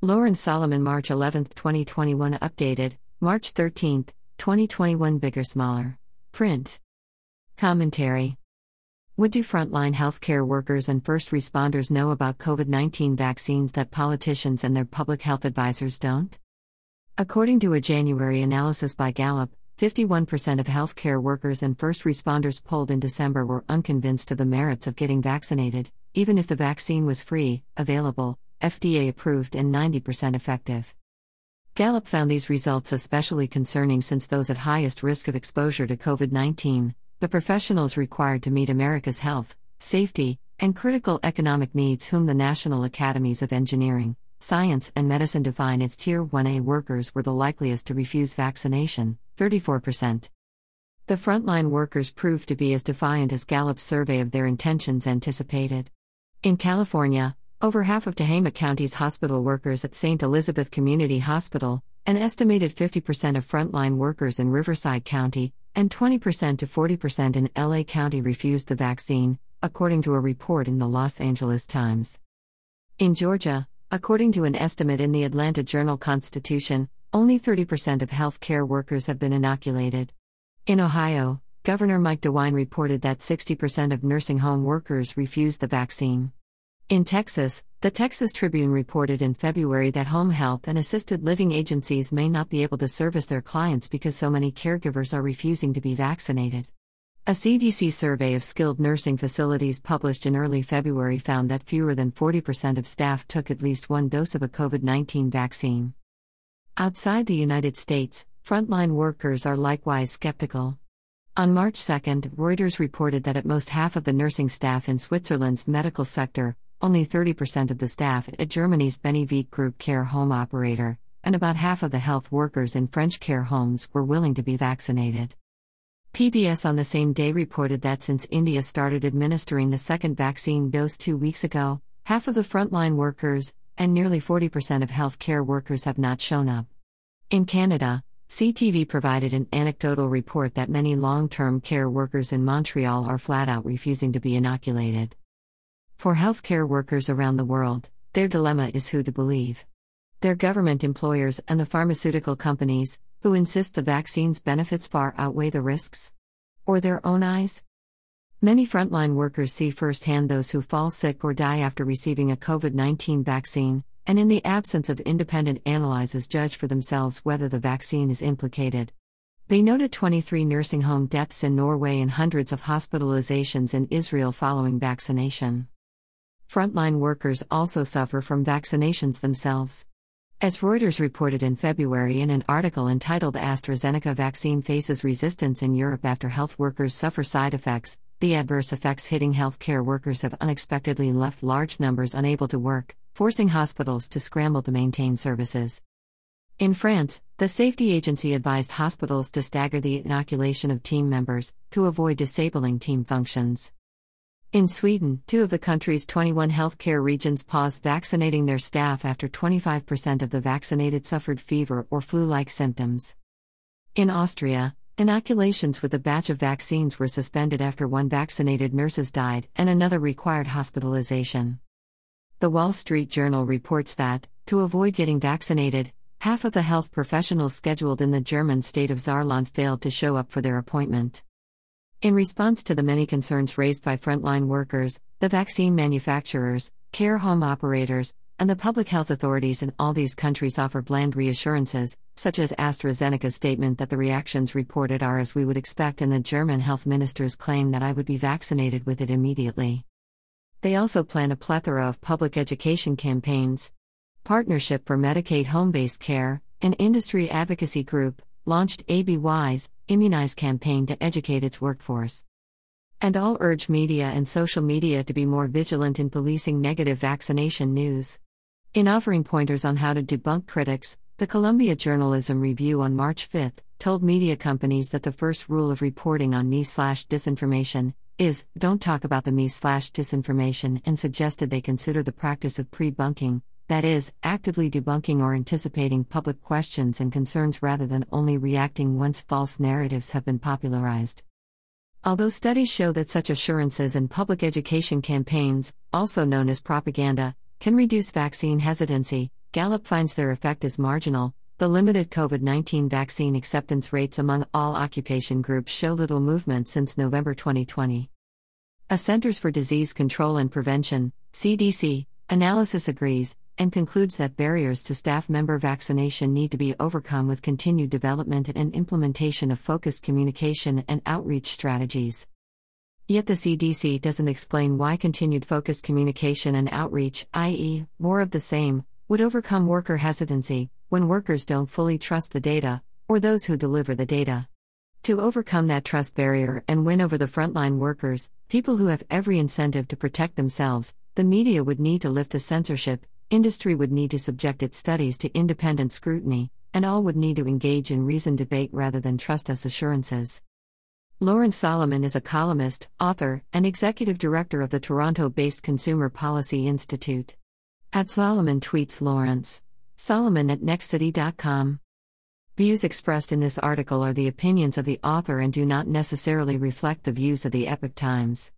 Lawrence Solomon, March 11, 2021, updated, March 13, 2021, bigger, smaller. Print. Commentary. What do frontline healthcare workers and first responders know about COVID 19 vaccines that politicians and their public health advisors don't? According to a January analysis by Gallup, 51% of healthcare workers and first responders polled in December were unconvinced of the merits of getting vaccinated, even if the vaccine was free, available, FDA approved, and 90% effective. Gallup found these results especially concerning since those at highest risk of exposure to COVID 19, the professionals required to meet America's health, safety, and critical economic needs, whom the National Academies of Engineering, Science, and Medicine define as Tier 1A workers, were the likeliest to refuse vaccination 34%. The frontline workers proved to be as defiant as Gallup's survey of their intentions anticipated. In California, over half of Tehama County's hospital workers at St. Elizabeth Community Hospital, an estimated 50% of frontline workers in Riverside County, and 20% to 40% in LA County refused the vaccine, according to a report in the Los Angeles Times. In Georgia, according to an estimate in the Atlanta Journal Constitution, only 30% of health care workers have been inoculated. In Ohio, Governor Mike DeWine reported that 60% of nursing home workers refused the vaccine. In Texas, the Texas Tribune reported in February that home health and assisted living agencies may not be able to service their clients because so many caregivers are refusing to be vaccinated. A CDC survey of skilled nursing facilities published in early February found that fewer than 40% of staff took at least one dose of a COVID 19 vaccine. Outside the United States, frontline workers are likewise skeptical. On March 2, Reuters reported that at most half of the nursing staff in Switzerland's medical sector, only 30% of the staff at Germany's Benevit Group care home operator, and about half of the health workers in French care homes were willing to be vaccinated. PBS on the same day reported that since India started administering the second vaccine dose two weeks ago, half of the frontline workers, and nearly 40% of health care workers have not shown up. In Canada, CTV provided an anecdotal report that many long term care workers in Montreal are flat out refusing to be inoculated. For healthcare workers around the world, their dilemma is who to believe. Their government employers and the pharmaceutical companies, who insist the vaccine's benefits far outweigh the risks? Or their own eyes? Many frontline workers see firsthand those who fall sick or die after receiving a COVID 19 vaccine, and in the absence of independent analyses, judge for themselves whether the vaccine is implicated. They noted 23 nursing home deaths in Norway and hundreds of hospitalizations in Israel following vaccination. Frontline workers also suffer from vaccinations themselves. As Reuters reported in February in an article entitled AstraZeneca Vaccine Faces Resistance in Europe After Health Workers Suffer Side Effects, the adverse effects hitting healthcare workers have unexpectedly left large numbers unable to work, forcing hospitals to scramble to maintain services. In France, the safety agency advised hospitals to stagger the inoculation of team members to avoid disabling team functions. In Sweden, two of the country's 21 healthcare regions paused vaccinating their staff after 25% of the vaccinated suffered fever or flu like symptoms. In Austria, inoculations with a batch of vaccines were suspended after one vaccinated nurses died and another required hospitalization. The Wall Street Journal reports that, to avoid getting vaccinated, half of the health professionals scheduled in the German state of Saarland failed to show up for their appointment. In response to the many concerns raised by frontline workers, the vaccine manufacturers, care home operators, and the public health authorities in all these countries offer bland reassurances, such as AstraZeneca's statement that the reactions reported are as we would expect, and the German health minister's claim that I would be vaccinated with it immediately. They also plan a plethora of public education campaigns. Partnership for Medicaid Home Based Care, an industry advocacy group, launched ABY's Immunize campaign to educate its workforce. And all urge media and social media to be more vigilant in policing negative vaccination news. In offering pointers on how to debunk critics, the Columbia Journalism Review on March 5 told media companies that the first rule of reporting on mis slash disinformation is don't talk about the mis slash disinformation and suggested they consider the practice of pre-bunking, that is, actively debunking or anticipating public questions and concerns rather than only reacting once false narratives have been popularized. Although studies show that such assurances and public education campaigns, also known as propaganda, can reduce vaccine hesitancy, Gallup finds their effect is marginal. The limited COVID 19 vaccine acceptance rates among all occupation groups show little movement since November 2020. A Centers for Disease Control and Prevention, CDC, analysis agrees, and concludes that barriers to staff member vaccination need to be overcome with continued development and implementation of focused communication and outreach strategies. Yet the CDC doesn't explain why continued focused communication and outreach, i.e., more of the same, would overcome worker hesitancy when workers don't fully trust the data, or those who deliver the data. To overcome that trust barrier and win over the frontline workers, people who have every incentive to protect themselves, the media would need to lift the censorship, industry would need to subject its studies to independent scrutiny, and all would need to engage in reasoned debate rather than trust us assurances. Lawrence Solomon is a columnist, author, and executive director of the Toronto based Consumer Policy Institute. At Solomon tweets Lawrence. Solomon at nextcity.com. Views expressed in this article are the opinions of the author and do not necessarily reflect the views of the Epoch Times.